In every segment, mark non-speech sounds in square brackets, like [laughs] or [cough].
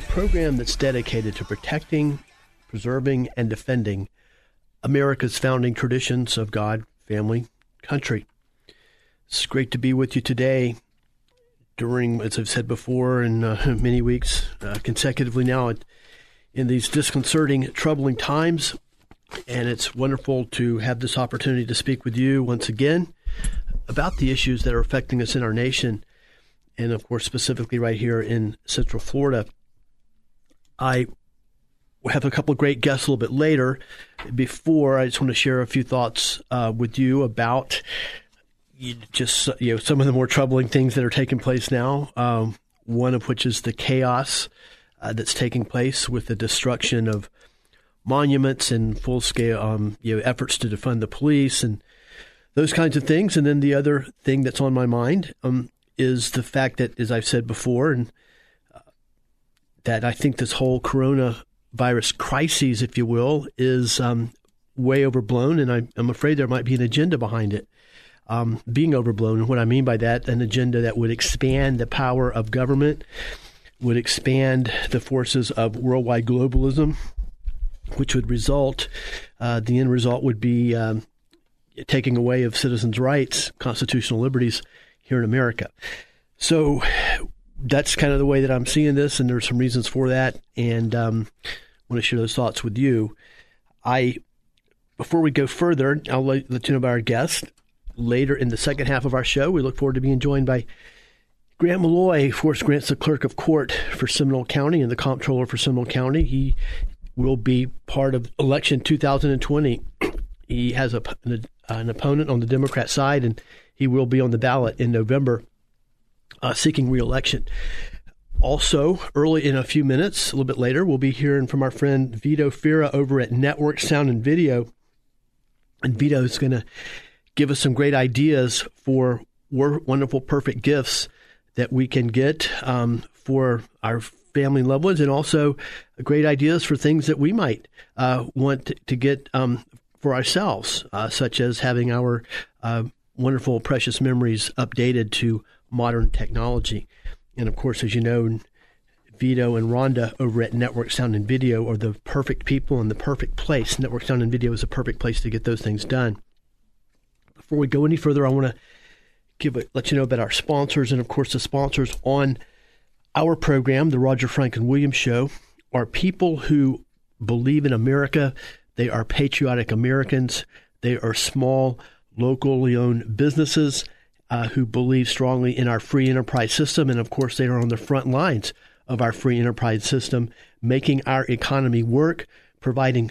the program that's dedicated to protecting, preserving, and defending America's founding traditions of God, family, country. It's great to be with you today during, as I've said before, in uh, [laughs] many weeks uh, consecutively now, in these disconcerting, troubling times. And it's wonderful to have this opportunity to speak with you once again about the issues that are affecting us in our nation and of course, specifically right here in Central Florida. I have a couple of great guests a little bit later. Before, I just want to share a few thoughts uh, with you about just you know some of the more troubling things that are taking place now. Um, one of which is the chaos uh, that's taking place with the destruction of monuments and full scale um, you know efforts to defund the police and those kinds of things. And then the other thing that's on my mind um, is the fact that, as I've said before, and that I think this whole coronavirus crisis, if you will, is um, way overblown, and I, am afraid there might be an agenda behind it. Um, being overblown. And what I mean by that, an agenda that would expand the power of government, would expand the forces of worldwide globalism, which would result, uh, the end result would be um, taking away of citizens' rights, constitutional liberties, here in America. So that's kind of the way that I'm seeing this, and there's some reasons for that, and um, I want to share those thoughts with you. I before we go further, I'll let, you know about our guest later in the second half of our show. We look forward to being joined by Grant Malloy. Course, Grant's the clerk of court for Seminole County and the comptroller for Seminole County. He will be part of election 2020. he has a, an, an opponent on the Democrat side, and he will be on the ballot in November uh, seeking reelection. Also, early in a few minutes, a little bit later, we'll be hearing from our friend Vito Fira over at Network Sound and Video. And Vito is going to give us some great ideas for wonderful, perfect gifts that we can get um, for our family and loved ones, and also great ideas for things that we might uh, want to get um, for ourselves, uh, such as having our uh, wonderful, precious memories updated to modern technology. And of course, as you know, Vito and Rhonda over at Network Sound and Video are the perfect people in the perfect place. Network Sound and Video is a perfect place to get those things done. Before we go any further, I want to give a, let you know about our sponsors, and of course, the sponsors on our program, the Roger Franklin Williams Show, are people who believe in America. They are patriotic Americans. They are small locally owned businesses uh, who believe strongly in our free enterprise system. And of course, they are on the front lines of our free enterprise system, making our economy work, providing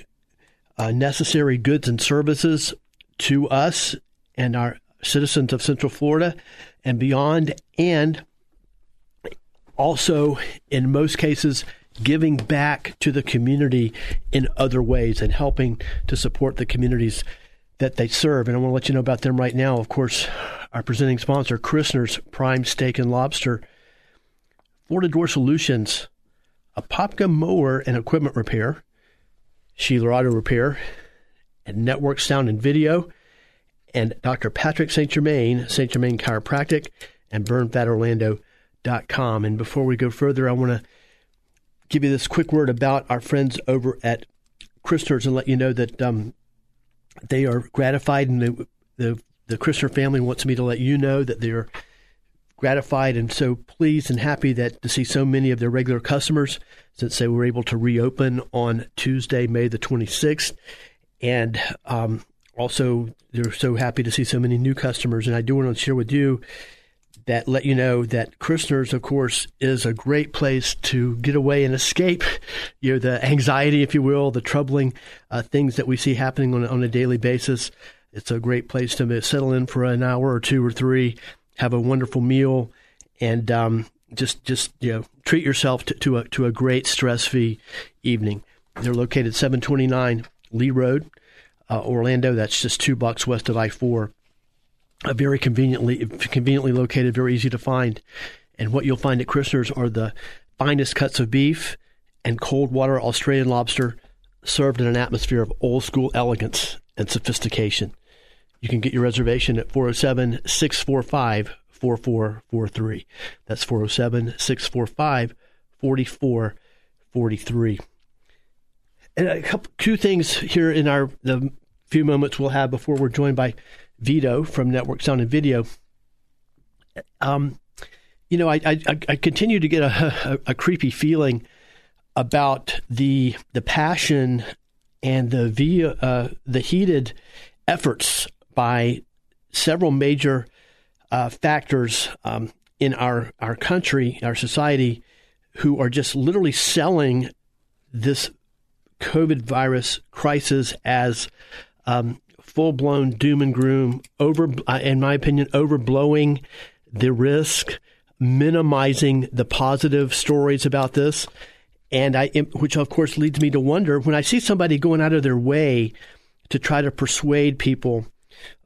uh, necessary goods and services to us and our citizens of Central Florida and beyond, and also, in most cases, giving back to the community in other ways and helping to support the communities that they serve. And I want to let you know about them right now. Of course, our presenting sponsor, Christner's Prime Steak and Lobster, Florida Door Solutions, a Apopka Mower and Equipment Repair, Sheeler Auto Repair, and Network Sound and Video, and Dr. Patrick St. Germain, St. Germain Chiropractic, and BurnFatOrlando.com. And before we go further, I want to give you this quick word about our friends over at Christner's and let you know that um, they are gratified, and the, the the Christner family wants me to let you know that they're gratified and so pleased and happy that to see so many of their regular customers since they were able to reopen on Tuesday, May the 26th, and um, also they're so happy to see so many new customers. And I do want to share with you that let you know that Christner's, of course, is a great place to get away and escape, you know, the anxiety, if you will, the troubling uh, things that we see happening on, on a daily basis. It's a great place to settle in for an hour or two or three, have a wonderful meal, and um, just just you know treat yourself to, to a to a great stress free evening. They're located 729 Lee Road, uh, Orlando. That's just two blocks west of I four. Very conveniently conveniently located, very easy to find. And what you'll find at Christner's are the finest cuts of beef and cold water Australian lobster served in an atmosphere of old school elegance and sophistication. You can get your reservation at 407 645 4443. That's 407 645 4443. And a couple two things here in our the few moments we'll have before we're joined by Vito from Network Sound and Video. Um, you know, I, I, I continue to get a, a, a creepy feeling about the the passion and the uh, the heated efforts by several major uh, factors um, in our our country, our society, who are just literally selling this COVID virus crisis as um, full blown doom and gloom, over, uh, in my opinion, overblowing the risk, minimizing the positive stories about this. And I, which of course leads me to wonder when I see somebody going out of their way to try to persuade people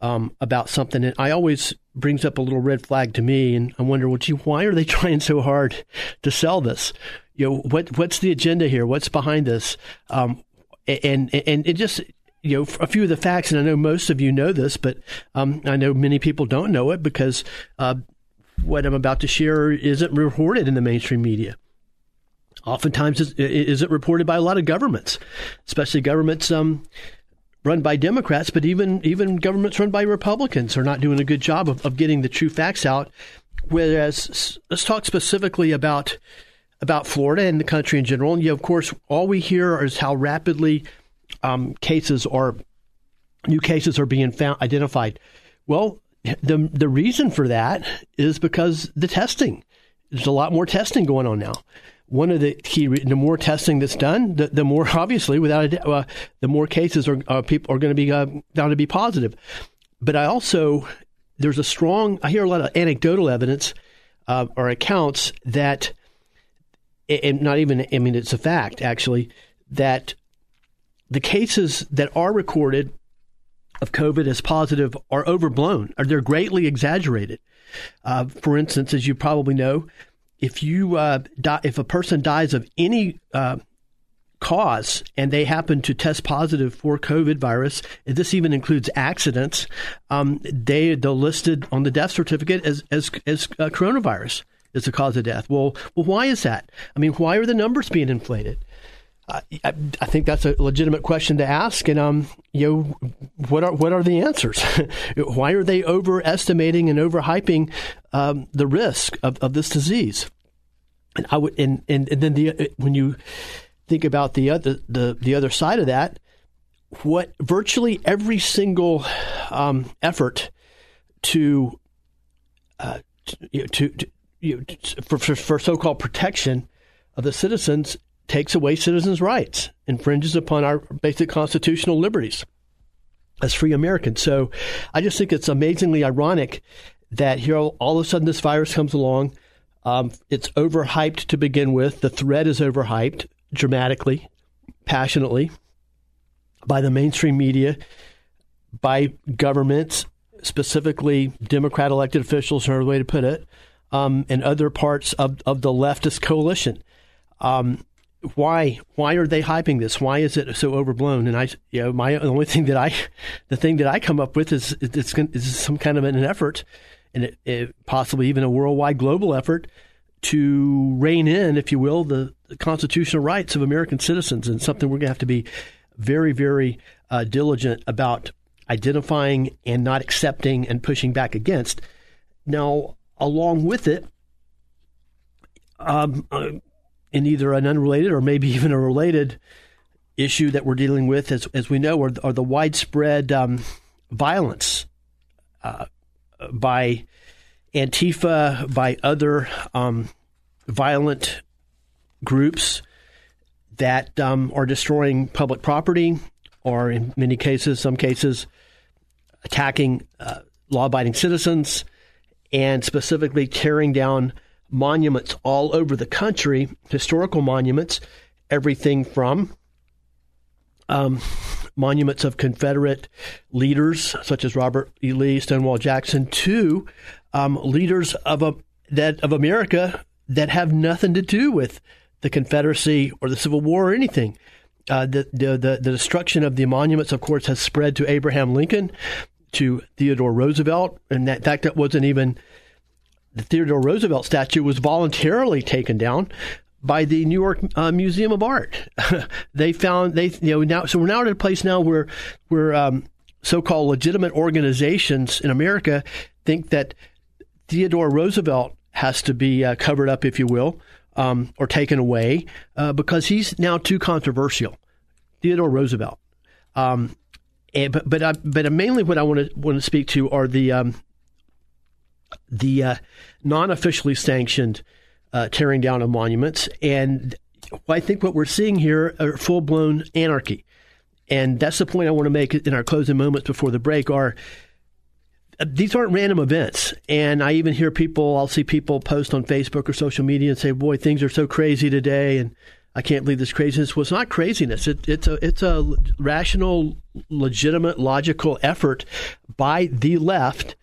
um, about something, and I always brings up a little red flag to me, and I wonder, well, gee, why are they [laughs] trying so hard to sell this? You know, what what's the agenda here? What's behind this? Um, and and it just you know a few of the facts, and I know most of you know this, but um, I know many people don't know it because uh, what I'm about to share isn't reported in the mainstream media oftentimes is, isn't reported by a lot of governments, especially governments um, run by Democrats, but even even governments run by Republicans are not doing a good job of, of getting the true facts out. Whereas, let's talk specifically about about Florida and the country in general. And you of course, all we hear is how rapidly um, cases are new cases are being found identified. Well, the the reason for that is because the testing. There's a lot more testing going on now one of the key the more testing that's done, the, the more [laughs] obviously, without uh, the more cases are uh, people are going to be uh, found to be positive. But I also there's a strong I hear a lot of anecdotal evidence uh, or accounts that, and not even I mean it's a fact actually that the cases that are recorded of COVID as positive are overblown or they're greatly exaggerated. Uh, for instance, as you probably know, if you uh, die, if a person dies of any uh, cause and they happen to test positive for COVID virus, this even includes accidents, um, they they're listed on the death certificate as as as uh, coronavirus is the cause of death. Well, well, why is that? I mean, why are the numbers being inflated? I, I, think that's a legitimate question to ask, and um, you know, what are what are the answers? [laughs] Why are they overestimating and overhyping um, the risk of, of this disease? And I would, and, and, and then the when you think about the other the the other side of that, what virtually every single um, effort to, uh, to, to, you know, for, for, for so-called protection of the citizens takes away citizens' rights, infringes upon our basic constitutional liberties as free Americans. So I just think it's amazingly ironic that here all of a sudden this virus comes along. Um, it's overhyped to begin with. The threat is overhyped dramatically, passionately by the mainstream media, by governments, specifically Democrat elected officials, another way to put it, um, and other parts of, of the leftist coalition. Um, why why are they hyping this? Why is it so overblown? And I, you know, my the only thing that I, [laughs] the thing that I come up with is it's some kind of an effort, and it, it, possibly even a worldwide global effort to rein in, if you will, the, the constitutional rights of American citizens, and something we're going to have to be very very uh, diligent about identifying and not accepting and pushing back against. Now, along with it. Um, uh, in either an unrelated or maybe [laughs] even a related issue that we're dealing with, as, as we know, are, are the widespread um, violence uh, by Antifa, by other um, violent groups that um, are destroying public property, or in many cases, some cases, attacking uh, law abiding citizens, and specifically tearing down monuments all over the country, historical monuments, everything from um, monuments of Confederate leaders such as Robert E. Lee, Stonewall Jackson, to um, leaders of a, that of America that have nothing to do with the Confederacy or the Civil War or anything. Uh, the, the, the the destruction of the monuments, of course, has spread to Abraham Lincoln, to Theodore Roosevelt, and that, fact, that wasn't even the Theodore Roosevelt statue was voluntarily taken down by the New York uh, Museum of Art. [laughs] they found they you know now so we're now at a place now where where um, so-called legitimate organizations in America think that Theodore Roosevelt has to be uh, covered up, if you will, um, or taken away uh, because he's now too controversial. Theodore Roosevelt. Um, and, but but I, but mainly what I want to want to speak to are the um, the uh, non-officially sanctioned uh, tearing down of monuments, and I think what we're seeing here are full-blown anarchy, and that's the point I want to make in our closing moments before the break. Are uh, these aren't random events, and I even hear people. I'll see people post on Facebook or social media and say, "Boy, things are so crazy today," and I can't believe this craziness. Well, it's not craziness. It, it's a it's a rational, legitimate, logical effort by the left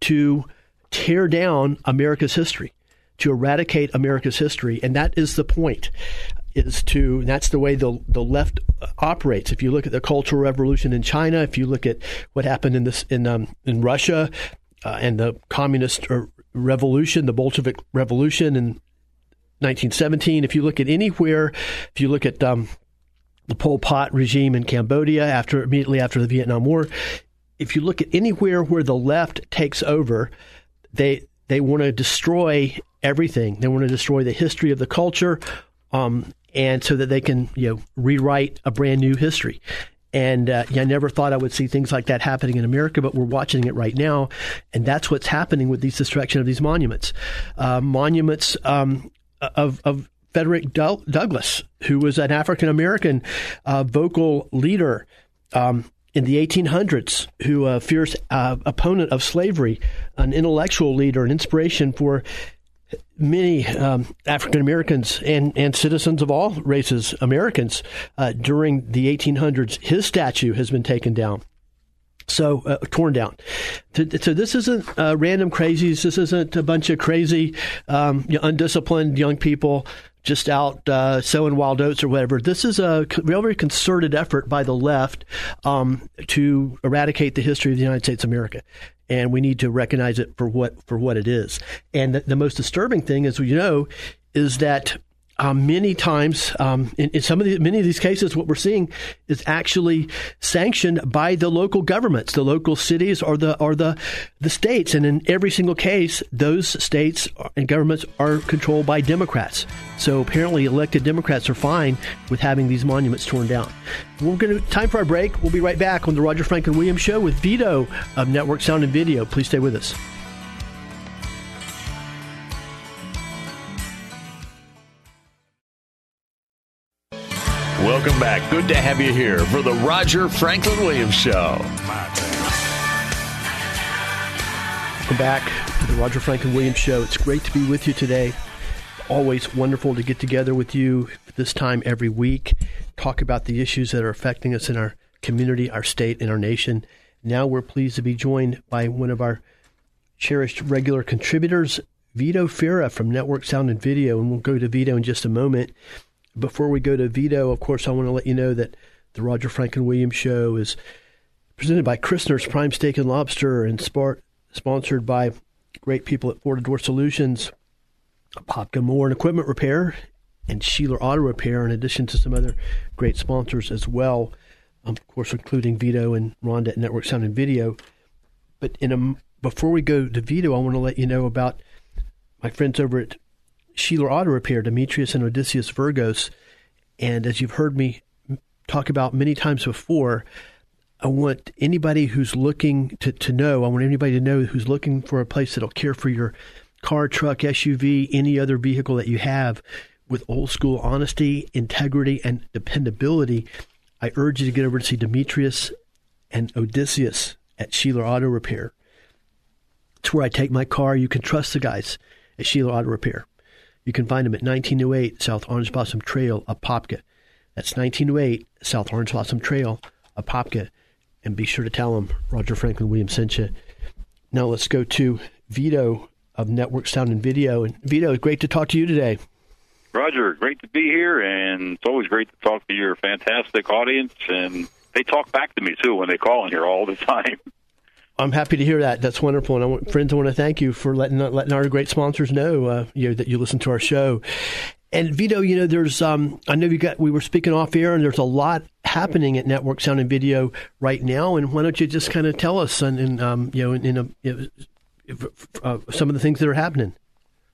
to tear down America's history, to eradicate America's history, and that is the point. Is to that's the way the the left operates. If you look at the Cultural Revolution in China, if you look at what happened in this in um, in Russia uh, and the Communist uh, Revolution, the Bolshevik Revolution in 1917, if you look at anywhere, if you look at um, the Pol Pot regime in Cambodia after immediately after the Vietnam War, if you look at anywhere where the left takes over, they they want to destroy everything. They want to destroy the history of the culture, um, and so that they can you know rewrite a brand new history. And uh, yeah, I never thought I would see things like that happening in America, but we're watching it right now, and that's what's happening with these destruction of these monuments. Uh, monuments um, of, of Frederick Douglass, who was an African American uh, vocal leader. Um, in the 1800s, who a fierce uh, opponent of slavery, an intellectual leader, an inspiration for many um, African Americans and, and citizens of all races, Americans, uh, during the 1800s. His statue has been taken down. So uh, torn down. So this isn't uh, random crazies. This isn't a bunch of crazy, um, undisciplined young people just out uh, sowing wild oats or whatever. This is a very concerted effort by the left um, to eradicate the history of the United States of America, and we need to recognize it for what for what it is. And the, the most disturbing thing, as we know, is that um, many times, um, in, in, some of the, many of these cases, what we're seeing is actually sanctioned by the local governments, the local cities, or the or the the states. And in every single case, those states and governments are controlled by Democrats. So apparently, elected Democrats are fine with having these monuments torn down. We're going to time for our break. We'll be right back on the Roger Franklin Williams Show with Vito of Network Sound and Video. Please stay with us. Welcome back. Good to have you here for the Roger Franklin Williams Show. Welcome back to the Roger Franklin Williams Show. It's great to be with you today. Always wonderful to get together with you this time every week, talk about the issues that are affecting us in our community, our state, and our nation. Now we're pleased to be joined by one of our cherished regular contributors, Vito Fira from Network Sound and Video, and we'll go to Vito in just a moment. Before we go to Vito, of course, I want to let you know that the Roger Franklin Williams Show is presented by Christner's Prime Steak and Lobster and sport, sponsored by great people at Florida Door Solutions, Popka Mower and Equipment Repair, and Sheeler Auto Repair, in addition to some other great sponsors as well, um, of course, including Vito and Rhonda at Network Sound and Video. But in a, before we go to Vito, I want to let you know about my friends over at Sheeler Auto Repair, Demetrius and Odysseus Virgos. And as you've heard me talk about many times before, I want anybody who's looking to, to know, I want anybody to know who's looking for a place that'll care for your car, truck, SUV, any other vehicle that you have with old school honesty, integrity, and dependability. I urge you to get over to see Demetrius and Odysseus at Sheeler Auto Repair. It's where I take my car. You can trust the guys at Sheeler Auto Repair. You can find them at 1908 South Orange Blossom Trail, Apopka. That's 1908 South Orange Blossom Trail, Apopka. And be sure to tell them Roger Franklin Williams sent you. Now let's go to Vito of Network Sound and Video. And Vito, great to talk to you today. Roger, great to be here, and it's always great to talk to your fantastic audience. And they talk back to me too when they call in here all the [laughs] time. I'm happy to hear that. That's wonderful, and I want, friends, I want to thank you for letting letting our great sponsors know, uh, you know that you listen to our show. And Vito, you know, there's um, I know you got we were speaking off air, and there's a lot happening at Network Sound and Video right now. And why don't you just kind of tell us and, and um, you know, in, in a, uh, some of the things that are happening?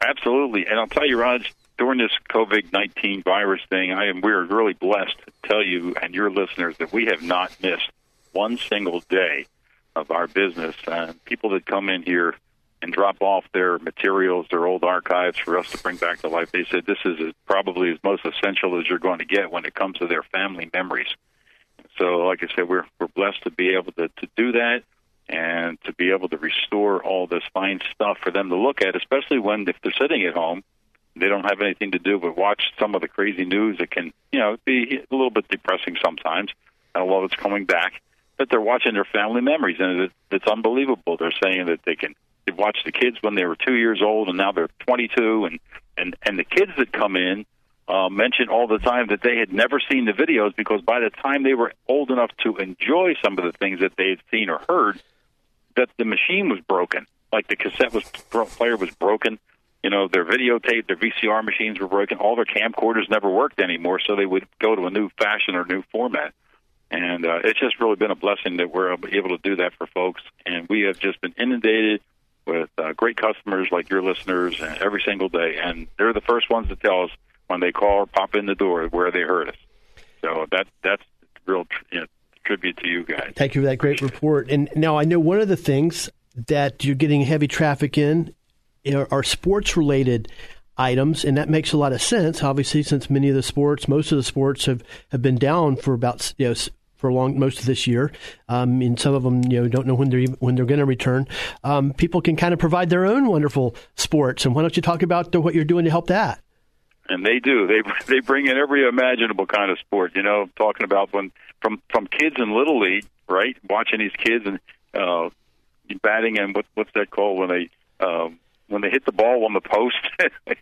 Absolutely, and I'll tell you, Raj, during this COVID nineteen virus thing, I am we're really blessed to tell you and your listeners that we have not missed one single day of our business. Uh, people that come in here and drop off their materials, their old archives for us to bring back to life, they said this is probably as most essential as you're going to get when it comes to their family memories. So, like I said, we're we're blessed to be able to to do that and to be able to restore all this fine stuff for them to look at, especially when if they're sitting at home, they don't have anything to do but watch some of the crazy news that can, you know, be a little bit depressing sometimes. A lot of it's coming back that they're watching their family memories, and it, it's unbelievable. They're saying that they can they watch the kids when they were two years old, and now they're 22, and and and the kids that come in uh, mention all the time that they had never seen the videos because by the time they were old enough to enjoy some of the things that they had seen or heard, that the machine was broken, like the cassette was player was broken. You know, their videotape, their VCR machines were broken. All their camcorders never worked anymore, so they would go to a new fashion or new format. And uh, it's just really been a blessing that we're able to do that for folks. And we have just been inundated with uh, great customers like your listeners every single day. And they're the first ones to tell us when they call or pop in the door where they heard us. So that that's real you know, tribute to you guys. Thank you for that great report. And now I know one of the things that you're getting heavy traffic in are sports related items, and that makes a lot of sense. Obviously, since many of the sports, most of the sports have, have been down for about you know for long most of this year, um, and some of them you know don't know when they're when they're going to return. Um, people can kind of provide their own wonderful sports, and why don't you talk about the, what you're doing to help that? And they do. They they bring in every imaginable kind of sport. You know, talking about when from from kids in little league, right? Watching these kids and uh, batting and what what's that called when they um, when they hit the ball on the post. [laughs]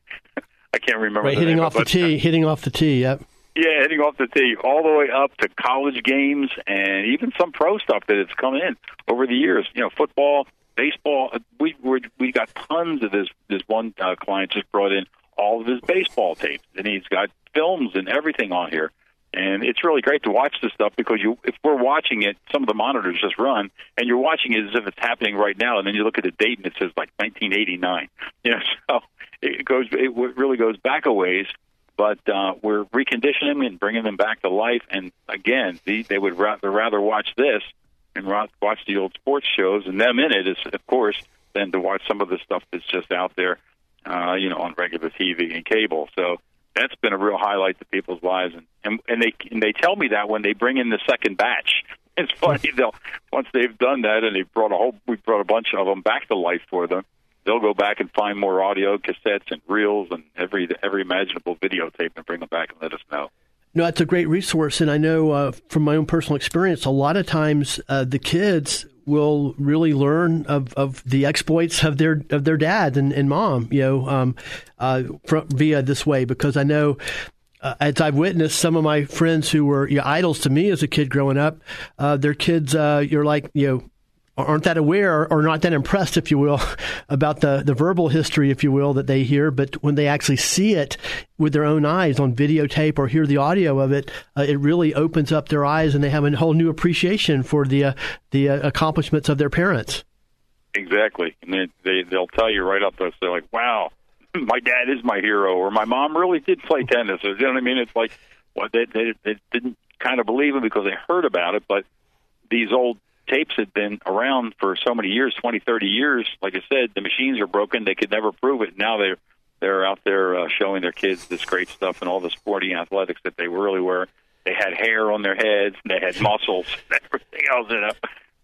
I can't remember. Right, hitting name, off the tee, hitting off the tee. Yep. Yeah, hitting off the tee, all the way up to college games and even some pro stuff that has come in over the years. You know, football, baseball. We we we got tons of this. This one uh, client just brought in all of his baseball tapes, and he's got films and everything on here. And it's really great to watch this stuff because you, if we're watching it, some of the monitors just run, and you're watching it as if it's happening right now, and then you look at the date and it says like 1989. [laughs] You know, so it goes, it really goes back a ways. But uh, we're reconditioning them and bringing them back to life. And again, the, they would rather rather watch this and watch the old sports shows and them in it, is, of course, than to watch some of the stuff that's just out there, uh, you know, on regular TV and cable. So that's been a real highlight to people's lives, and and, and they and they tell me that when they bring in the second batch. [laughs] It's funny they'll once they've done that and they've brought a whole we brought a bunch of them back to life for them. They'll go back and find more audio cassettes and reels and every every imaginable videotape and bring them back and let us know. No, that's a great resource, and I know uh, from my own personal experience, a lot of times uh, the kids will really learn of, of the exploits of their of their dad and, and mom, you know, um, uh, from, via this way. Because I know, uh, as I've witnessed, some of my friends who were you know, idols to me as a kid growing up, uh, their kids, uh, you're like, you know, aren't that aware or not that impressed, if you will, [laughs] about the, the verbal history, if you will, that they hear. But when they actually see it with their own eyes on videotape or hear the audio of it, uh, it really opens up their eyes and they have a whole new appreciation for the uh, the uh, accomplishments of their parents. Exactly, and they, they they'll tell you right up there. They're like, "Wow, [laughs] my dad is my hero," or "My mom really did play tennis," or you know what I mean? It's like, well, they, they they didn't kind of believe it because they heard about it, but these old tapes had been around for so many years, 20, 30 years. Like I said, the machines are broken. They could never prove it. Now they're they're out there uh, showing their kids this great stuff and all the sporting athletics that they really were. They had hair on their heads, and they had muscles, and [laughs] everything else. You know.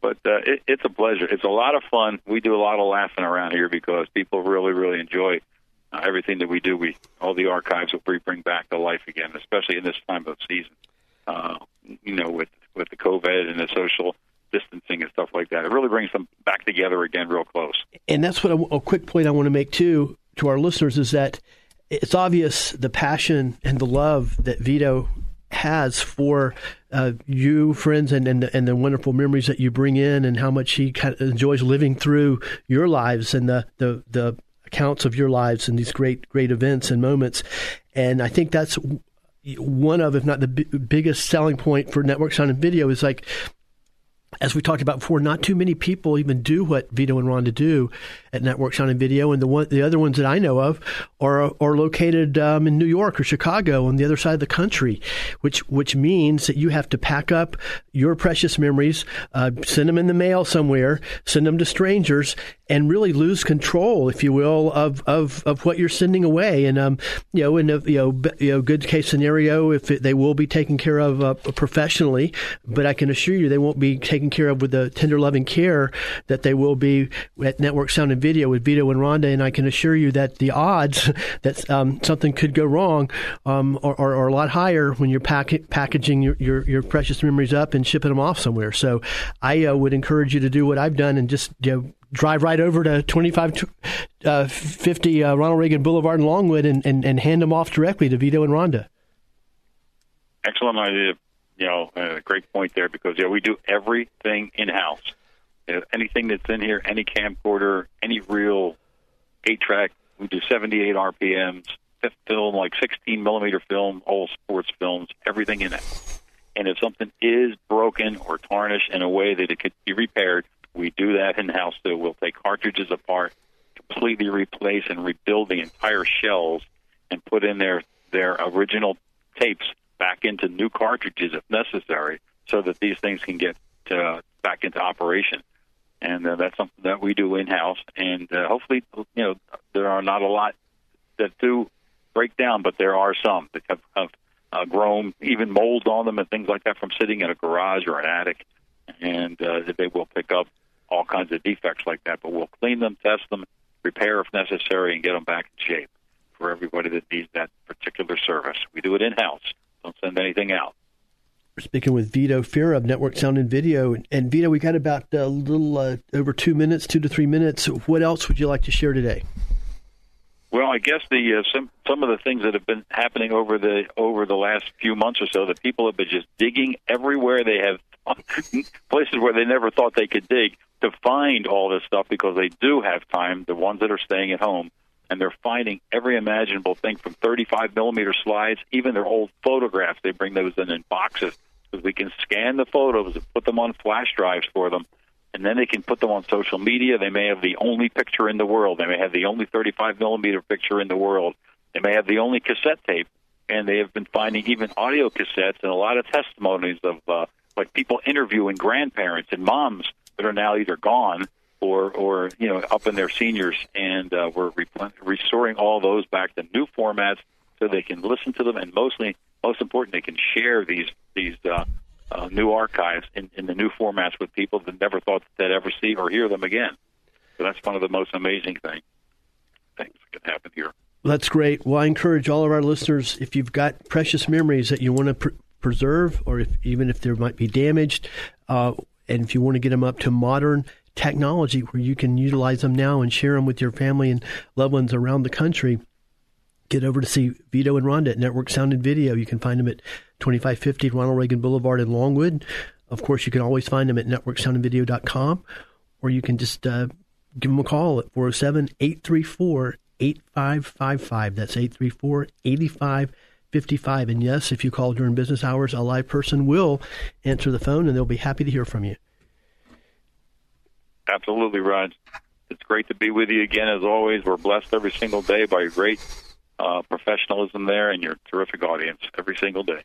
But uh, it, it's a pleasure. It's a lot of fun. We do a lot of laughing around here because people really, really enjoy uh, everything that we do, we all the archives will bring back to life again, especially in this time of season. Uh, you know, with with the COVID and the social distancing and stuff like that, it really brings them back together again, real close. And that's what a, a quick point I want to make too to our listeners is that it's obvious the passion and the love that Vito has for uh, you, friends, and, and and the wonderful memories that you bring in, and how much he kind of enjoys living through your lives and the the the accounts of your lives and these great great events and moments. And I think that's one of, if not the b- biggest selling point for network sound and video is like as we talked about before, not too many people even do what Vito and Rhonda do at Network Sound and Video, and the one, the other ones that I know of are are located um, in New York or Chicago on the other side of the country, which which means that you have to pack up your precious memories, uh, send them in the mail somewhere, send them to strangers, and really lose control, if you will, of of, of what you're sending away. And um, you know, in a you know, you know good case scenario, if it, they will be taken care of uh, professionally, but I can assure you they won't be taken care of with the tender loving care that they will be at Network Sound and Video with Vito and Rhonda. And I can assure you that the odds [laughs] that um, something could go wrong um, are, are, are, a lot higher when you're pack- packaging your, your, your precious memories up and shipping them off somewhere. So I uh, would encourage you to do what I've done and just you know, drive right over to 2550 uh, uh, Ronald Reagan Boulevard in Longwood and, and, and hand them off directly to Vito and Rhonda. Excellent idea. You know, uh, great point there because yeah, we do everything in house. Uh, anything that's in here, any camcorder, any reel eight track, we do 78 RPMs, fifth film, like 16 millimeter film, all sports films, everything in it. And if something is broken or tarnished in a way that it could be repaired, we do that in house too. We'll take cartridges apart, completely replace and rebuild the entire shells, and put in their their original tapes back into new cartridges if necessary, so that these things can get uh, back into operation. And uh, that's something that we do in house. And uh, hopefully, you know, there are not a lot that do break down, but there are some that have, have uh, grown even mold on them and things like that from sitting in a garage or an attic, and uh, they will pick up all kinds of defects like that. But we'll clean them, test them, repair if necessary, and get them back in shape for everybody that needs that particular service. We do it in house. Don't send anything out. We're speaking with Vito Fira of Network Sound and Video. And Vito, we got about a little uh, over two minutes, two to three minutes. What else would you like to share today? Well, I guess the uh, some some of the things that have been happening over the over the last few months or so that people have been just digging everywhere they have [laughs] places where they never thought they could dig to find all this stuff because they do have time. The ones that are staying at home and they're finding every imaginable thing from 35 millimeter slides, even their old photographs. They bring those in in boxes because we can scan the photos and put them on flash drives for them, and then they can put them on social media. They may have the only picture in the world. They may have the only 35 millimeter picture in the world. They may have the only cassette tape, and they have been finding even audio cassettes and a lot of testimonies of uh, like people interviewing grandparents and moms that are now either gone or or you know up in their seniors, and uh, we're re- restoring all those back to new formats so they can listen to them, and mostly most important, they can share these these uh, uh, new archives in, in the new formats with people that never thought that they'd ever see or hear them again. So that's one of the most amazing things things that can happen here. That's great. Well, I encourage all of our listeners if you've got precious memories that you want to pr- preserve, or if even if they might be damaged, uh, and if you want to get them up to modern technology where you can utilize them now and share them with your family and loved ones around the country, get over to see Vito and Rhonda at Network Sound and Video. You can find them at 2550 Ronald Reagan Boulevard in Longwood. Of course, you can always find them at networksoundandvideo.com or you can just uh, give them a call at 407 834 8555. That's 834 8555. And yes, if you call during business hours, a live person will answer the phone and they'll be happy to hear from you. Absolutely, Rod. It's great to be with you again. As always, we're blessed every single day by your great uh, professionalism there and your terrific audience every single day.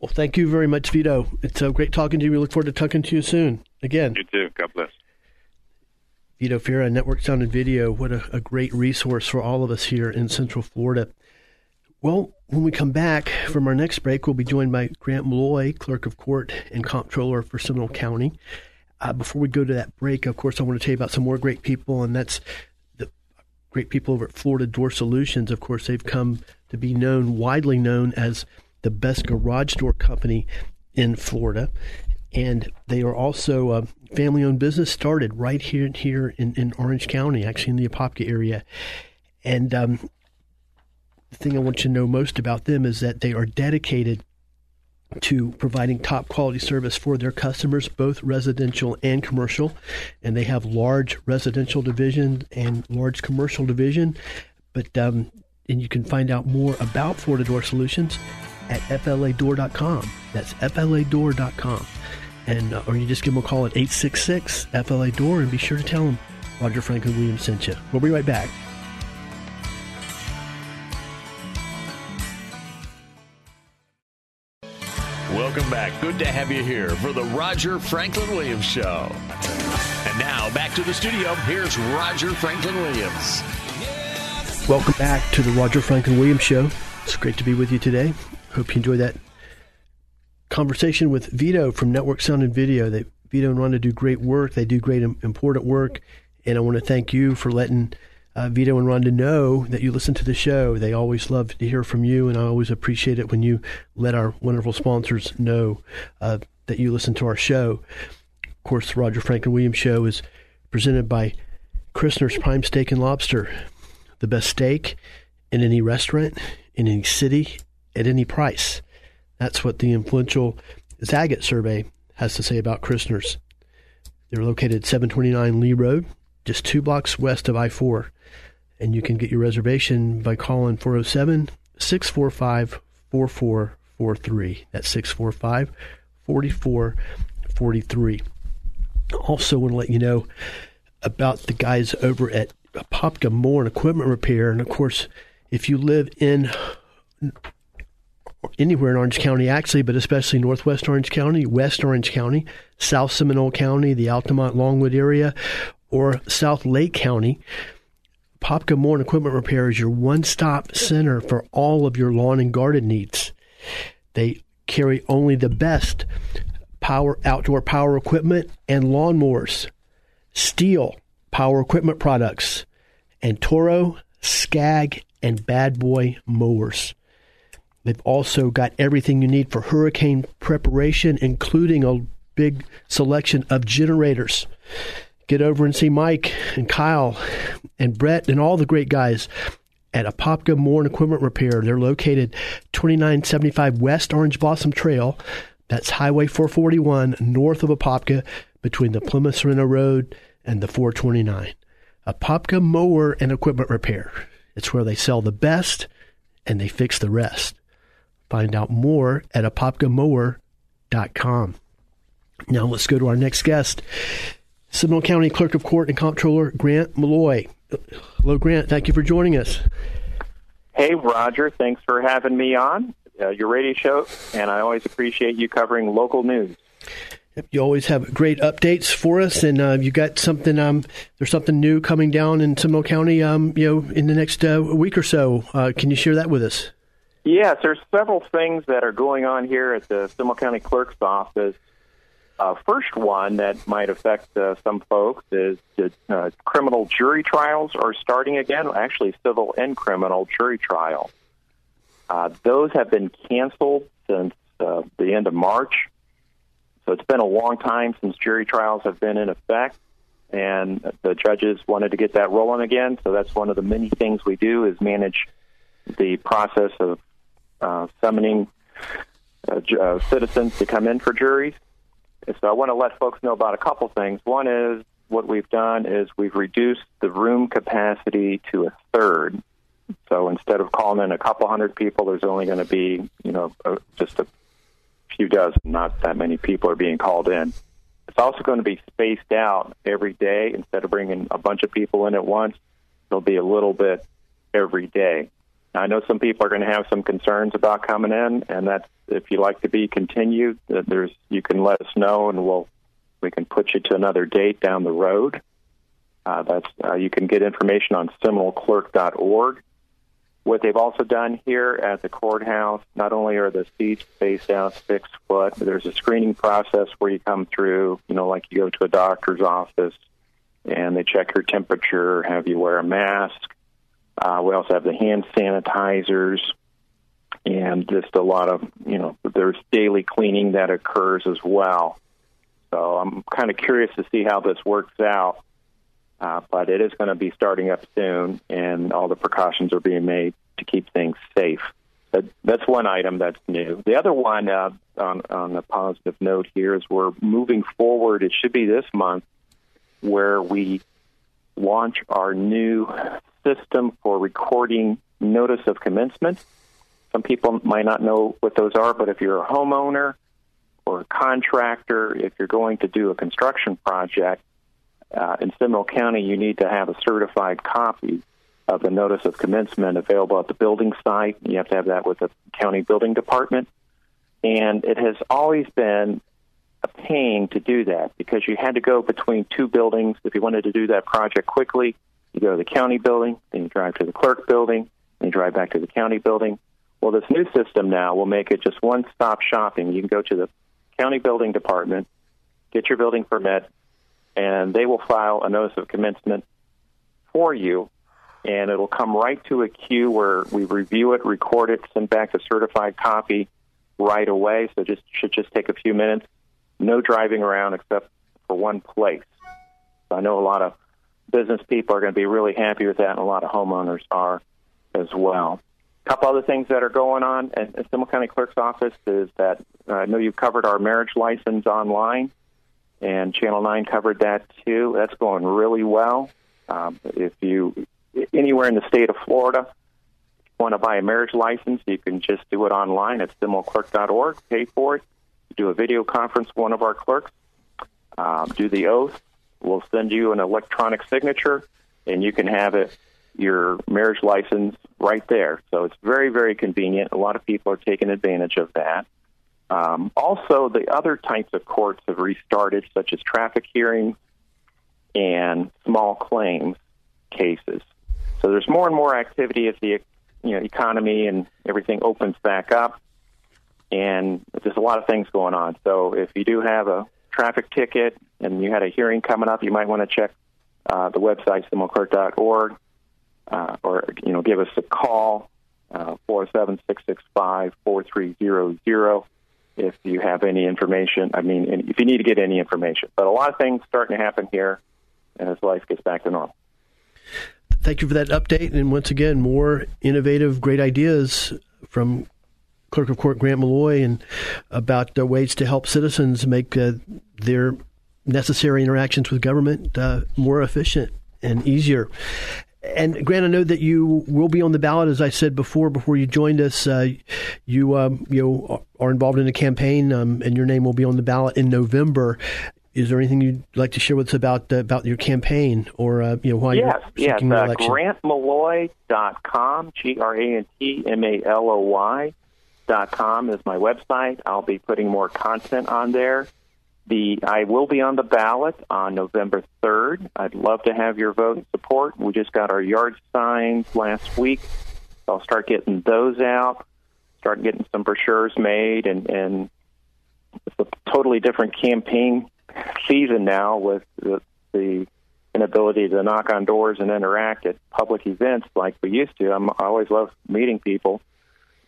Well, thank you very much, Vito. It's uh, great talking to you. We look forward to talking to you soon. Again. You too. God bless. Vito Fira, Network Sound and Video. What a, a great resource for all of us here in Central Florida. Well, when we come back from our next break, we'll be joined by Grant Malloy, Clerk of Court and Comptroller for Seminole County. Uh, before we go to that break, of course, I want to tell you about some more great people, and that's the great people over at Florida Door Solutions. Of course, they've come to be known, widely known as the best garage door company in Florida. And they are also a family owned business started right here here in, in Orange County, actually in the Apopka area. And um, the thing I want you to know most about them is that they are dedicated to providing top quality service for their customers, both residential and commercial. And they have large residential division and large commercial division. But um, and you can find out more about Florida Door Solutions at fladoor.com. That's fladoor.com. And, uh, or you just give them a call at 866 FLA Door and be sure to tell them Roger Franklin Williams sent you. We'll be right back. Welcome back. Good to have you here for the Roger Franklin Williams Show. And now back to the studio. Here's Roger Franklin Williams. Welcome back to the Roger Franklin Williams Show. It's great to be with you today. Hope you enjoyed that conversation with Vito from Network Sound and Video. They, Vito and Rhonda do great work. They do great, important work. And I want to thank you for letting uh, Vito and Rhonda know that you listen to the show. They always love to hear from you, and I always appreciate it when you let our wonderful sponsors know uh, that you listen to our show. Of course, the Roger Franklin Williams Show is presented by Christner's Prime Steak and Lobster, the best steak in any restaurant, in any city, at any price. That's what the influential Zagat survey has to say about Christner's. They're located 729 Lee Road, just two blocks west of I 4. And you can get your reservation by calling 407 645 4443. That's 645 4443. Also, want to let you know about the guys over at Popka Mower and Equipment Repair. And of course, if you live in anywhere in Orange County, actually, but especially Northwest Orange County, West Orange County, South Seminole County, the Altamonte Longwood area, or South Lake County, Popka Mower and Equipment Repair is your one stop center for all of your lawn and garden needs. They carry only the best power outdoor power equipment and lawnmowers, Stihl power equipment products, and Toro, Skag, and Bad Boy mowers. They've also got everything you need for hurricane preparation, including a big selection of generators get over and see Mike and Kyle and Brett and all the great guys at Apopka Mower and Equipment Repair. They're located 2975 West Orange Blossom Trail. That's Highway 441 north of Apopka between the Plymouth Sorrento Road and the 429. Apopka Mower and Equipment Repair. It's where they sell the best and they fix the rest. Find out more at apopkamower.com. Now let's go to our next guest. Seminole County Clerk of Court and Comptroller Grant Malloy. Hello, Grant. Thank you for joining us. Hey, Roger. Thanks for having me on uh, your radio show, and I always appreciate you covering local news. You always have great updates for us, and uh, you got something. Um, there's something new coming down in Seminole County. Um, you know, in the next uh, week or so. Uh, can you share that with us? Yes, there's several things that are going on here at the Seminole County Clerk's office uh, first one that might affect uh, some folks is that uh, criminal jury trials are starting again, actually, civil and criminal jury trials. Uh, those have been canceled since uh, the end of March. So it's been a long time since jury trials have been in effect, and the judges wanted to get that rolling again. So that's one of the many things we do is manage the process of uh, summoning uh, uh, citizens to come in for juries. So I want to let folks know about a couple things. One is what we've done is we've reduced the room capacity to a third. So instead of calling in a couple hundred people, there's only going to be, you know, just a few dozen. Not that many people are being called in. It's also going to be spaced out every day. Instead of bringing a bunch of people in at once, there'll be a little bit every day. Now, I know some people are going to have some concerns about coming in, and that's if you like to be continued. There's you can let us know, and we'll we can put you to another date down the road. Uh, that's uh, you can get information on SeminoleClerk.org. What they've also done here at the courthouse, not only are the seats spaced out six foot, but there's a screening process where you come through. You know, like you go to a doctor's office, and they check your temperature, have you wear a mask Uh, we also have the hand sanitizers and just a lot of, you know, there's daily cleaning that occurs as well. So I'm kind of curious to see how this works out. Uh, but it is going to be starting up soon, and all the precautions are being made to keep things safe. But that's one item that's new. The other one, uh, on, on a positive note here, is we're moving forward. It should be this month where we launch our new system for recording notice of commencement. Some people might not know what those are, but if you're a homeowner or a contractor, if you're going to do a construction project uh, in Seminole County, you need to have a certified copy of the notice of commencement available at the building site. You have to have that with the county building department. And it has always been a pain to do that because you had to go between two buildings. If you wanted to do that project quickly, you go to the county building, then you drive to the clerk building, then you drive back to the county building. Well, this new system now will make it just one stop shopping. You can go to the county building department, get your building permit, and they will file a notice of commencement for you. And it'll come right to a queue where we review it, record it, send back a certified copy right away. So just should just take a few minutes. No driving around except for one place. I know a lot of business people are going to be really happy with that, and a lot of homeowners are as well. Couple other things that are going on at the Seminole County Clerk's Office is that uh, I know you've covered our marriage license online, and Channel 9 covered that too. That's going really well. Um, if you anywhere in the state of Florida want to buy a marriage license, you can just do it online at seminoleclerk.org, pay for it, do a video conference with one of our clerks, um, do the oath. We'll send you an electronic signature, and you can have it your marriage license right there. So it's very, very convenient. A lot of people are taking advantage of that. Um, also, the other types of courts have restarted, such as traffic hearings and small claims cases. So there's more and more activity as the you know economy and everything opens back up, and there's a lot of things going on. So if you do have a traffic ticket and you had a hearing coming up, you might want to check uh, the website seminoleclerk.org uh, or you know give us a call uh, four seven six six five four three zero zero if you have any information. I mean, if you need to get any information. But a lot of things starting to happen here as life gets back to normal. Thank you for that update, and once again, more innovative, great ideas from Clerk of Court Grant Malloy and about uh, ways to help citizens make uh, their necessary interactions with government uh, more efficient and easier. And Grant, I know that you will be on the ballot, as I said before. Before you joined us, uh, you um, you know, are involved in a campaign, um, and your name will be on the ballot in November. Is there anything you'd like to share with us about uh, about your campaign, or uh, you know why yes, you're seeking yes, uh, election? GrantMalloy.com, G R A N T M A L O Y dot com is my website. I'll be putting more content on there. The I will be on the ballot on November 3rd. I'd love to have your vote and support. We just got our yard signs last week. I'll start getting those out, start getting some brochures made, and, and it's a totally different campaign season now with the, the inability to knock on doors and interact at public events like we used to. I'm, I always love meeting people,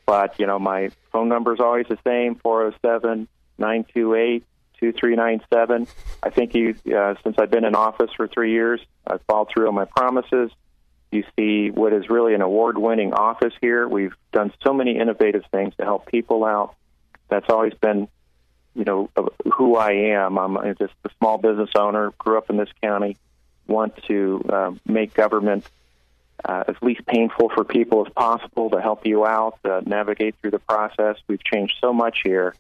but you know my phone number is always the same: four zero seven nine two eight 2397. I think you, uh, since I've been in office for three years, I've followed through on my promises. You see what is really an award winning office here. We've done so many innovative things to help people out. That's always been, you know, who I am. I'm just a small business owner, grew up in this county, want to uh, make government uh, as least painful for people as possible to help you out, uh, navigate through the process. We've changed so much here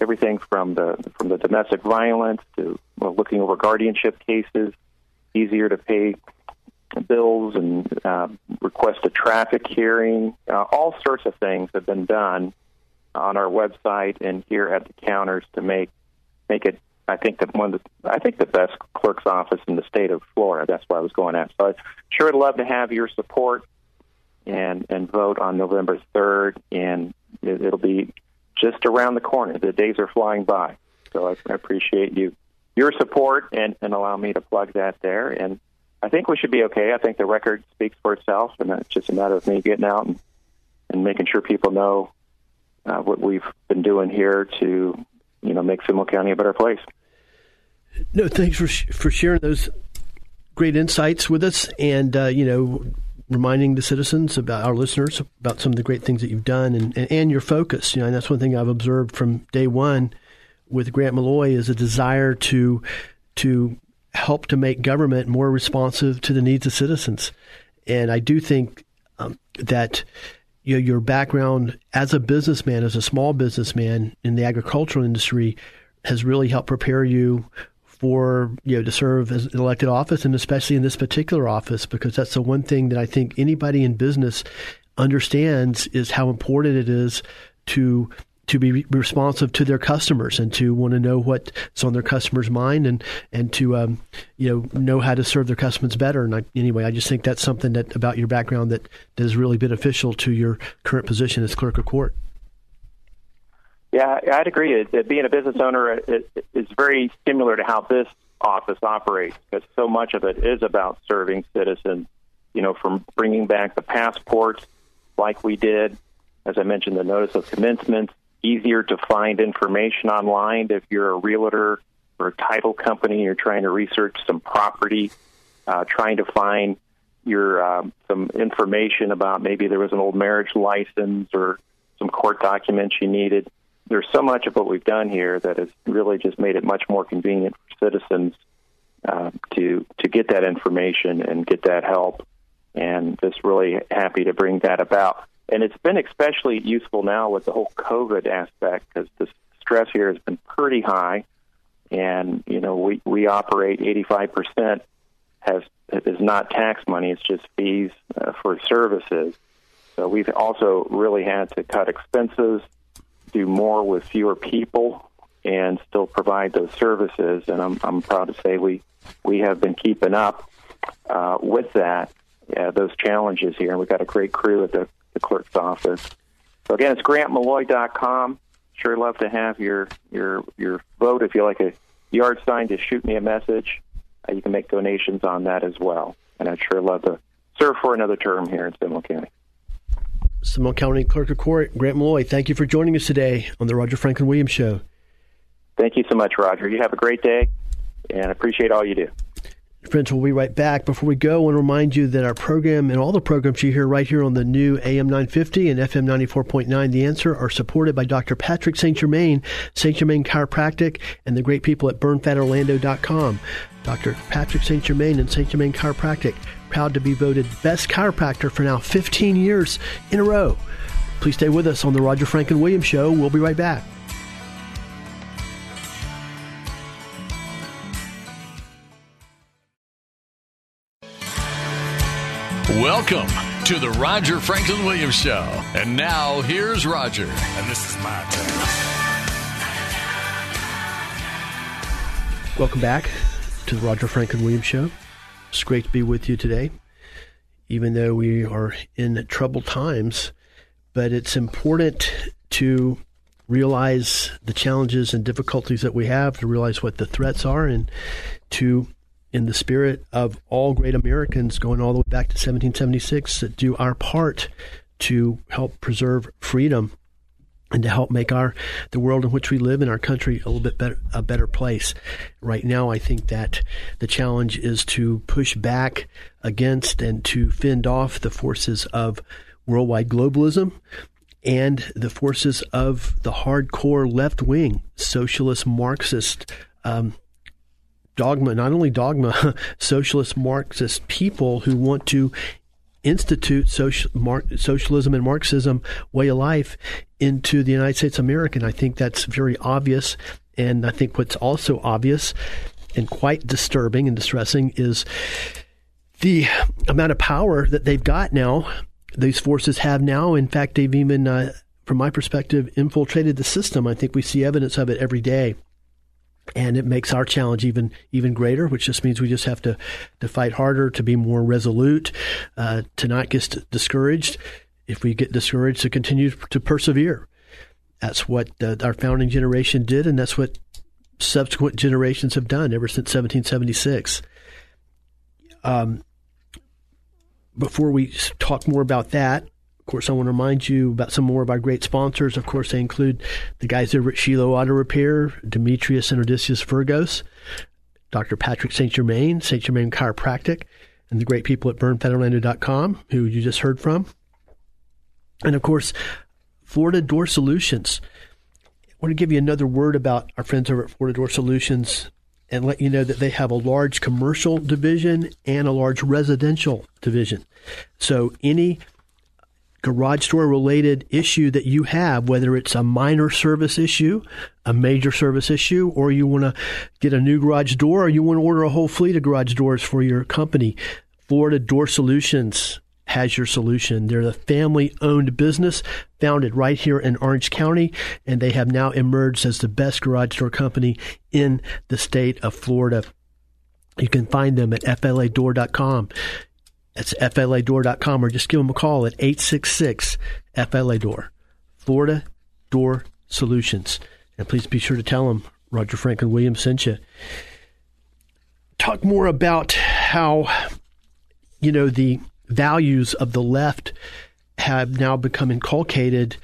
everything from the from the domestic violence to well, looking over guardianship cases, easier to pay bills and uh, request a traffic hearing. Uh, all sorts of things have been done on our website and here at the counters to make make it. I think that one of the, I think the best clerk's office in the state of Florida. That's why I was going at. So I sure would love to have your support and and vote on November third. And it, it'll be just around the corner. The days are flying by. So I, I appreciate you your support and, and allow me to plug that there. And I think we should be okay. I think the record speaks for itself, and it's just a matter of me getting out and, and making sure people know uh, what we've been doing here to, you know, make Seminole County a better place. No, thanks for for sharing those great insights with us, and uh, you know, reminding the citizens about our listeners about some of the great things that you've done and, and, and your focus. You know, and that's one thing I've observed from day one with Grant Malloy is a desire to to help to make government more responsive to the needs of citizens. And I do think um, that you know, your background as a businessman, as a small businessman in the agricultural industry, has really helped prepare you for you know to serve as an elected office, and especially in this particular office, because that's the one thing that I think anybody in business understands is how important it is to to be responsive to their customers and to want to know what's on their customers' mind and and to um, you know know how to serve their customers better. And I, anyway, I just think that's something that about your background that, that is really beneficial to your current position as clerk of court. Yeah, I'd agree. being a business owner is very similar to how this office operates because so much of it is about serving citizens. You know, from bringing back the passports like we did, as I mentioned, the notice of commencement, easier to find information online if you're a realtor or a title company. You're trying to research some property, uh, trying to find your um, some information about maybe there was an old marriage license or some court documents you needed. There's so much of what we've done here that has really just made it much more convenient for citizens uh, to to get that information and get that help. And just really happy to bring that about and it's been especially useful now with the whole COVID aspect because the stress here has been pretty high, and you know we we operate 85 percent has is not tax money; it's just fees uh, for services. So we've also really had to cut expenses, do more with fewer people, and still provide those services. And I'm I'm proud to say we we have been keeping up uh, with that. Yeah, those challenges here, and we've got a great crew at the the clerk's office. So again, it's grantmalloy.com. Sure love to have your your your vote. If you like a yard sign, just shoot me a message. Uh, you can make donations on that as well. And I'd sure love to serve for another term here in Seminole County. Seminole County Clerk of Court, Grant Malloy, thank you for joining us today on the Roger Franklin Williams Show. Thank you so much, Roger. You have a great day, and appreciate all you do. Friends, we'll be right back. Before we go, I want to remind you that our program and all the programs you hear right here on the new AM 950 and FM 94.9 The Answer are supported by Dr. Patrick St. Germain, St. Germain Chiropractic, and the great people at burnfatorlando.com. Dr. Patrick St. Germain and St. Germain Chiropractic, proud to be voted best chiropractor for now 15 years in a row. Please stay with us on the Roger Franklin Williams Show. We'll be right back. Welcome to the Roger Franklin Williams Show. And now here's Roger. And this is my turn. Welcome back to the Roger Franklin Williams Show. It's great to be with you today, even though we are in troubled times. But it's important to realize the challenges and difficulties that we have, to realize what the threats are, and to in the spirit of all great Americans going all the way back to 1776 that do our part to help preserve freedom and to help make our the world in which we live in our country a little bit better a better place. Right now I think that the challenge is to push back against and to fend off the forces of worldwide globalism and the forces of the hardcore left wing socialist Marxist um, dogma, not only dogma, [laughs] socialist Marxist people who want to institute social, Mar- socialism and Marxism way of life into the United States of America. And I think that's very obvious. And I think what's also obvious and quite disturbing and distressing is the amount of power that they've got now. These forces have now. In fact, they've even, uh, from my perspective, infiltrated the system. I think we see evidence of it every day and it makes our challenge even even greater, which just means we just have to to fight harder, to be more resolute, uh, to not get discouraged. If we get discouraged, to continue to persevere. That's what uh, our founding generation did, and that's what subsequent generations have done ever since 1776. Um, before we talk more about that, course, I want to remind you about some more of our great sponsors. Of course, they include the guys over at Shiloh Auto Repair, Demetrius and Odysseus Virgos, Dr. Patrick St. Germain, St. Germain Chiropractic, and the great people at burnfatorlando.com, who you just heard from. And of course, Florida Door Solutions. I want to give you another word about our friends over at Florida Door Solutions and let you know that they have a large commercial division and a large residential division. So any garage door related issue that you have, whether it's a minor service issue, a major service issue, or you want to get a new garage door, or you want to order a whole fleet of garage doors for your company, Florida Door Solutions has your solution. They're the family owned business founded right here in Orange County, and they have now emerged as the best garage door company in the state of Florida. You can find them at fladoor.com. That's fladoor.com or just give them a call at 866 FLA Door. Florida Door Solutions. And please be sure to tell them Roger Franklin Williams sent you. Talk more about how, you know, the values of the left have now become inculcated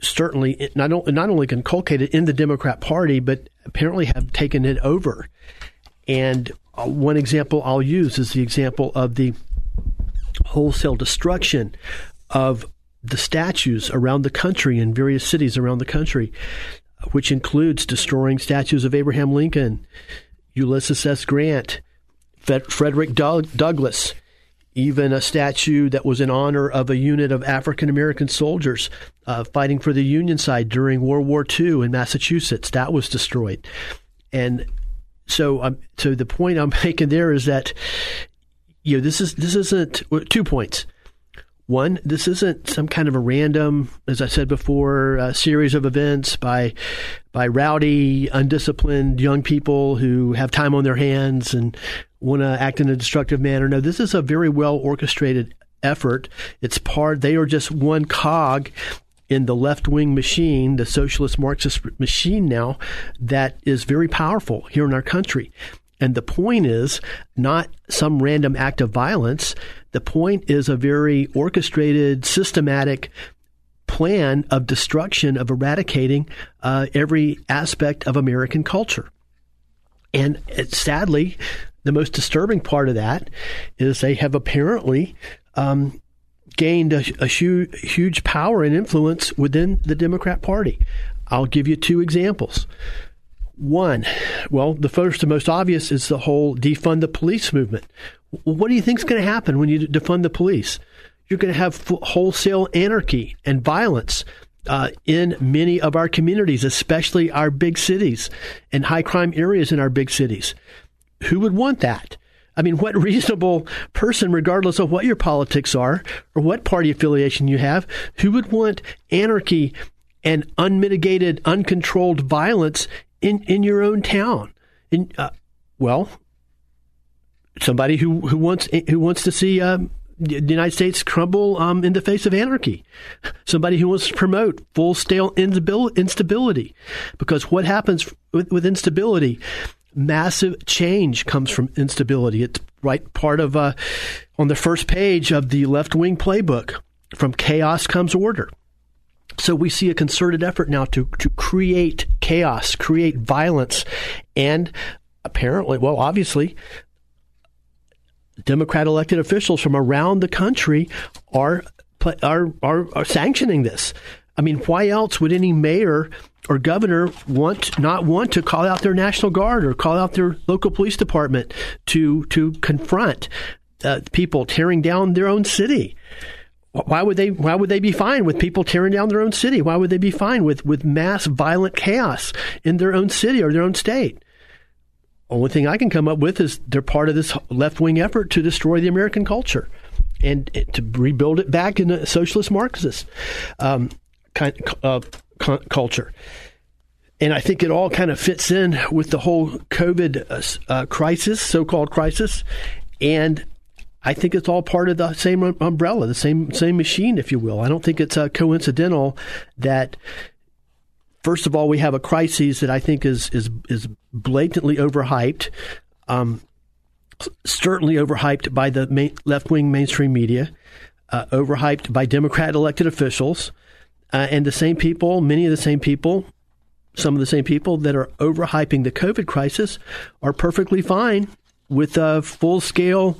certainly not, not only inculcated in the Democrat Party, but apparently have taken it over. And uh, one example I'll use is the example of the wholesale destruction of the statues around the country in various cities around the country, which includes destroying statues of Abraham Lincoln, Ulysses S. Grant, Frederick Douglass, even a statue that was in honor of a unit of African American soldiers uh, fighting for the Union side during World War II in Massachusetts. That was destroyed. And so, um, so the point I'm [laughs] making there is that you know this is this isn't two points. One, this isn't some kind of a random, as I said before, a series of events by by rowdy, undisciplined young people who have time on their hands and want to act in a destructive manner. No, this is a very well orchestrated effort. It's part, they are just one cog in the left wing machine, the socialist Marxist machine now, that is very powerful here in our country. And the point is not some random act of violence. The point is a very orchestrated, systematic plan of destruction, of eradicating uh, every aspect of American culture. And it, sadly, the most disturbing part of that is they have apparently um, gained a, a huge, huge power and influence within the Democrat Party. I'll give you two examples. One, well, the first and most obvious is the whole defund the police movement. What do you think is going to happen when you defund the police? You're going to have wholesale anarchy and violence uh, in many of our communities, especially our big cities and high crime areas in our big cities. Who would want that? I mean, what [laughs] reasonable person, regardless of what your politics are or what party affiliation you have, who would want anarchy and unmitigated, uncontrolled violence in, in your own town? In, uh, well, somebody who, who wants who wants to see um, the United States crumble um, in the face of anarchy. Somebody who wants to promote full scale instability, because what happens with, with instability? massive change comes from instability. It's right part of uh, on the first page of the left wing playbook. From chaos comes order. So we see a concerted effort now to to create chaos, create violence, and apparently, well, obviously, Democrat elected officials from around the country are are are, are sanctioning this. I mean, why else would any mayor or governor want not want to call out their national guard or call out their local police department to to confront uh, people tearing down their own city? Why would they? Why would they be fine with people tearing down their own city? Why would they be fine with with mass violent chaos in their own city or their own state? Only thing I can come up with is they're part of this left wing effort to destroy the American culture and to rebuild it back in a socialist Marxist um, kind of uh, culture. And I think it all kind of fits in with the whole COVID uh, uh, crisis, so called crisis. And I think it's all part of the same umbrella, the same same machine, if you will. I don't think it's uh, coincidental that first of all we have a crisis that I think is is is blatantly overhyped. Um, certainly overhyped by the main, left wing mainstream media, uh, overhyped by Democrat elected officials, uh, and the same people, many of the same people, some of the same people that are overhyping the COVID crisis are perfectly fine with a full scale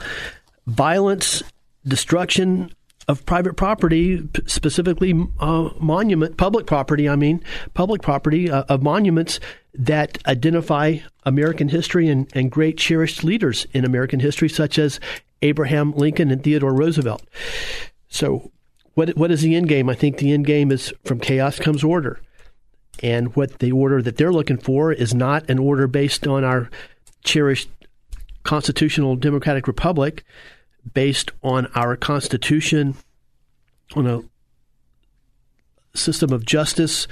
violence, destruction of private property, specifically uh, monument, public property, I mean, public property uh, of monuments that identify American history and, and great cherished leaders in American history, such as Abraham Lincoln and Theodore Roosevelt. So, what what is the end game? I think the end game is from chaos comes order, and what the order that they're looking for is not an order based on our cherished constitutional democratic republic, based on our constitution, on a system of justice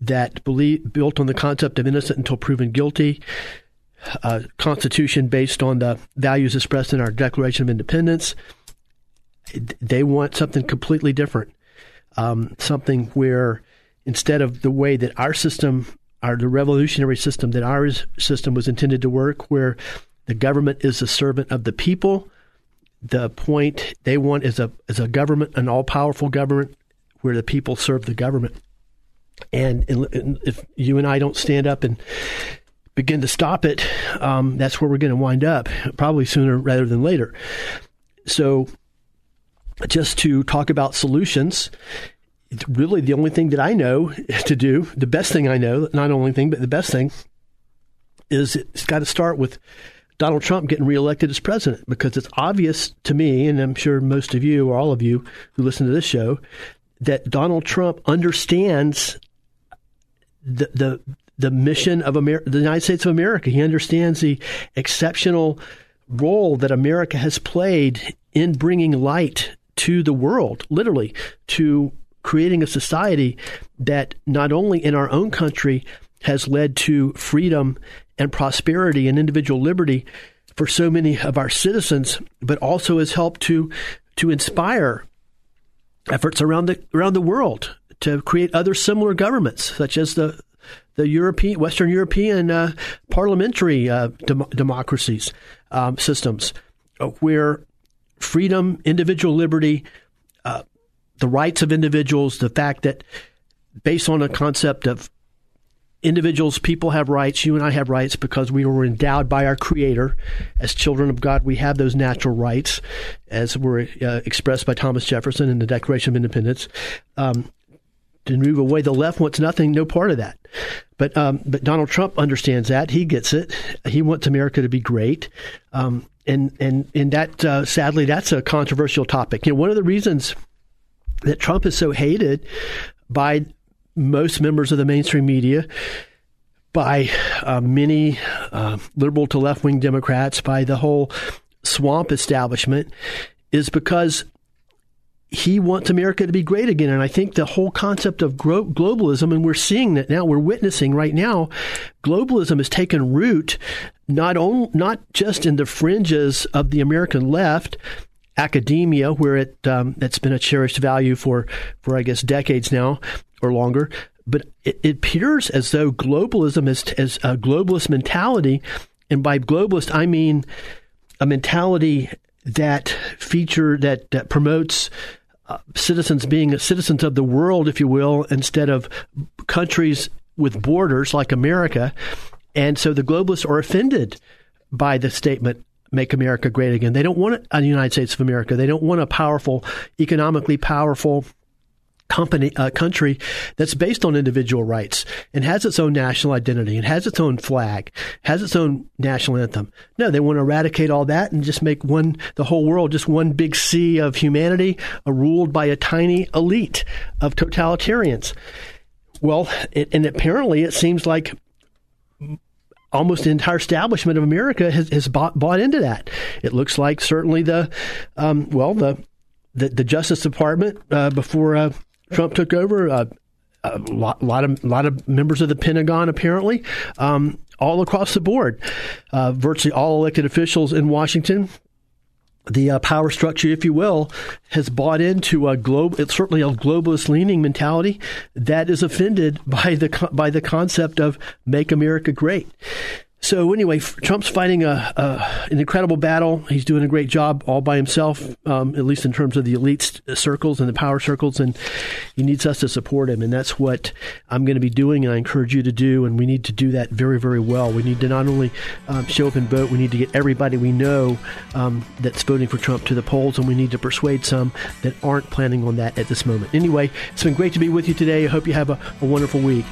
that believe, built on the concept of innocent until proven guilty, a constitution based on the values expressed in our Declaration of Independence. They want something completely different, um, something where instead of the way that our system, our the revolutionary system that our system was intended to work, where the government is a servant of the people. The point they want is a is a government, an all powerful government, where the people serve the government. And, if you and I don't stand up and begin to stop it, um, that's where we're going to wind up, probably sooner rather than later. So, just to talk about solutions, really the only thing that I know to do, the best thing I know, not only thing, but the best thing, is it's got to start with Donald Trump getting reelected as president because it's obvious to me, and I'm sure most of you or all of you who listen to this show, that Donald Trump understands the the the mission of Amer- the United States of America. He understands the exceptional role that America has played in bringing light to the world, literally to creating a society that not only in our own country has led to freedom and prosperity and individual liberty for so many of our citizens, but also has helped to to inspire efforts around the around the world to create other similar governments, such as the the European Western European uh, parliamentary uh, dem- democracies um, systems, uh, where freedom, individual liberty, uh, the rights of individuals, the fact that based on a concept of individuals, people have rights. You and I have rights because we were endowed by our Creator. As children of God, we have those natural rights, as were uh, expressed by Thomas Jefferson in the Declaration of Independence. Um, to move away, the left wants nothing, no part of that. But um, but Donald Trump understands that. He gets it. He wants America to be great. Um, and and and that uh, sadly, that's a controversial topic. You know, one of the reasons that Trump is so hated by most members of the mainstream media, by uh, many uh, liberal to left wing Democrats, by the whole swamp establishment, is because he wants America to be great again. And I think the whole concept of gro- globalism, and we're seeing that now, we're witnessing right now, globalism has taken root not on, not just in the fringes of the American left, academia, where it um, it's been a cherished value for for I guess decades now, or longer. But it, it appears as though globalism is, is a globalist mentality. And by globalist, I mean a mentality that feature that, that promotes uh, citizens being citizens of the world, if you will, instead of countries with borders like America. And so the globalists are offended by the statement, make America great again. They don't want a United States of America. They don't want a powerful, economically powerful, company uh, country that's based on individual rights and has its own national identity and has its own flag, has its own national anthem. No, they want to eradicate all that and just make one the whole world just one big sea of humanity, uh, ruled by a tiny elite of totalitarians. Well, it, and apparently it seems like almost the entire establishment of America has, has bought, bought into that. It looks like certainly the, um, well, the, the, the Justice Department uh, before uh, Trump took over. Uh, a lot, lot, of lot of members of the Pentagon apparently, um, all across the board, uh, virtually all elected officials in Washington. The uh, power structure, if you will, has bought into a globe. It's certainly a globalist leaning mentality that is offended by the by the concept of "Make America Great." So anyway, Trump's fighting a, a, an incredible battle. He's doing a great job all by himself, um, at least in terms of the elite circles and the power circles, and he needs us to support him. And that's what I'm going to be doing, and I encourage you to do. And we need to do that very, very well. We need to not only um, show up and vote, we need to get everybody we know um, that's voting for Trump to the polls, and we need to persuade some that aren't planning on that at this moment. Anyway, it's been great to be with you today. I hope you have a, a wonderful week.